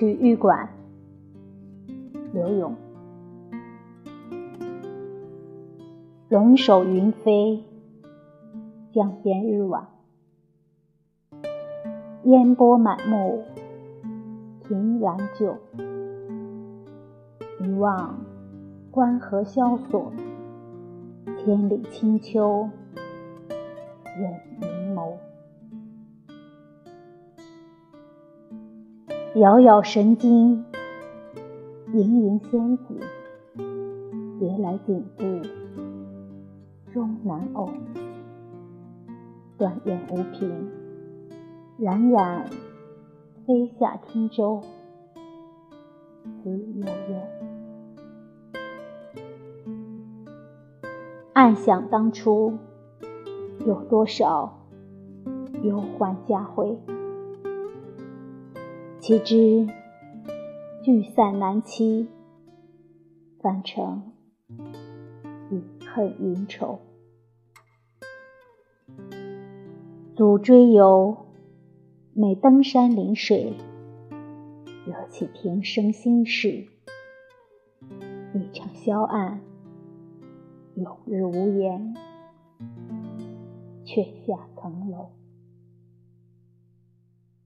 曲玉馆，刘永。龙首云飞，江边日晚。烟波满目，凭栏酒。一望关河萧索，千里清秋，任杳杳神经，盈盈仙子，别来景物终难偶。断雁无凭，冉冉飞下汀洲，思悠悠。暗想当初，有多少忧欢家徽。岂知聚散难期，凡成与恨云愁。祖追游，每登山临水，惹起平生心事。一场萧案，永日无言，却下层楼。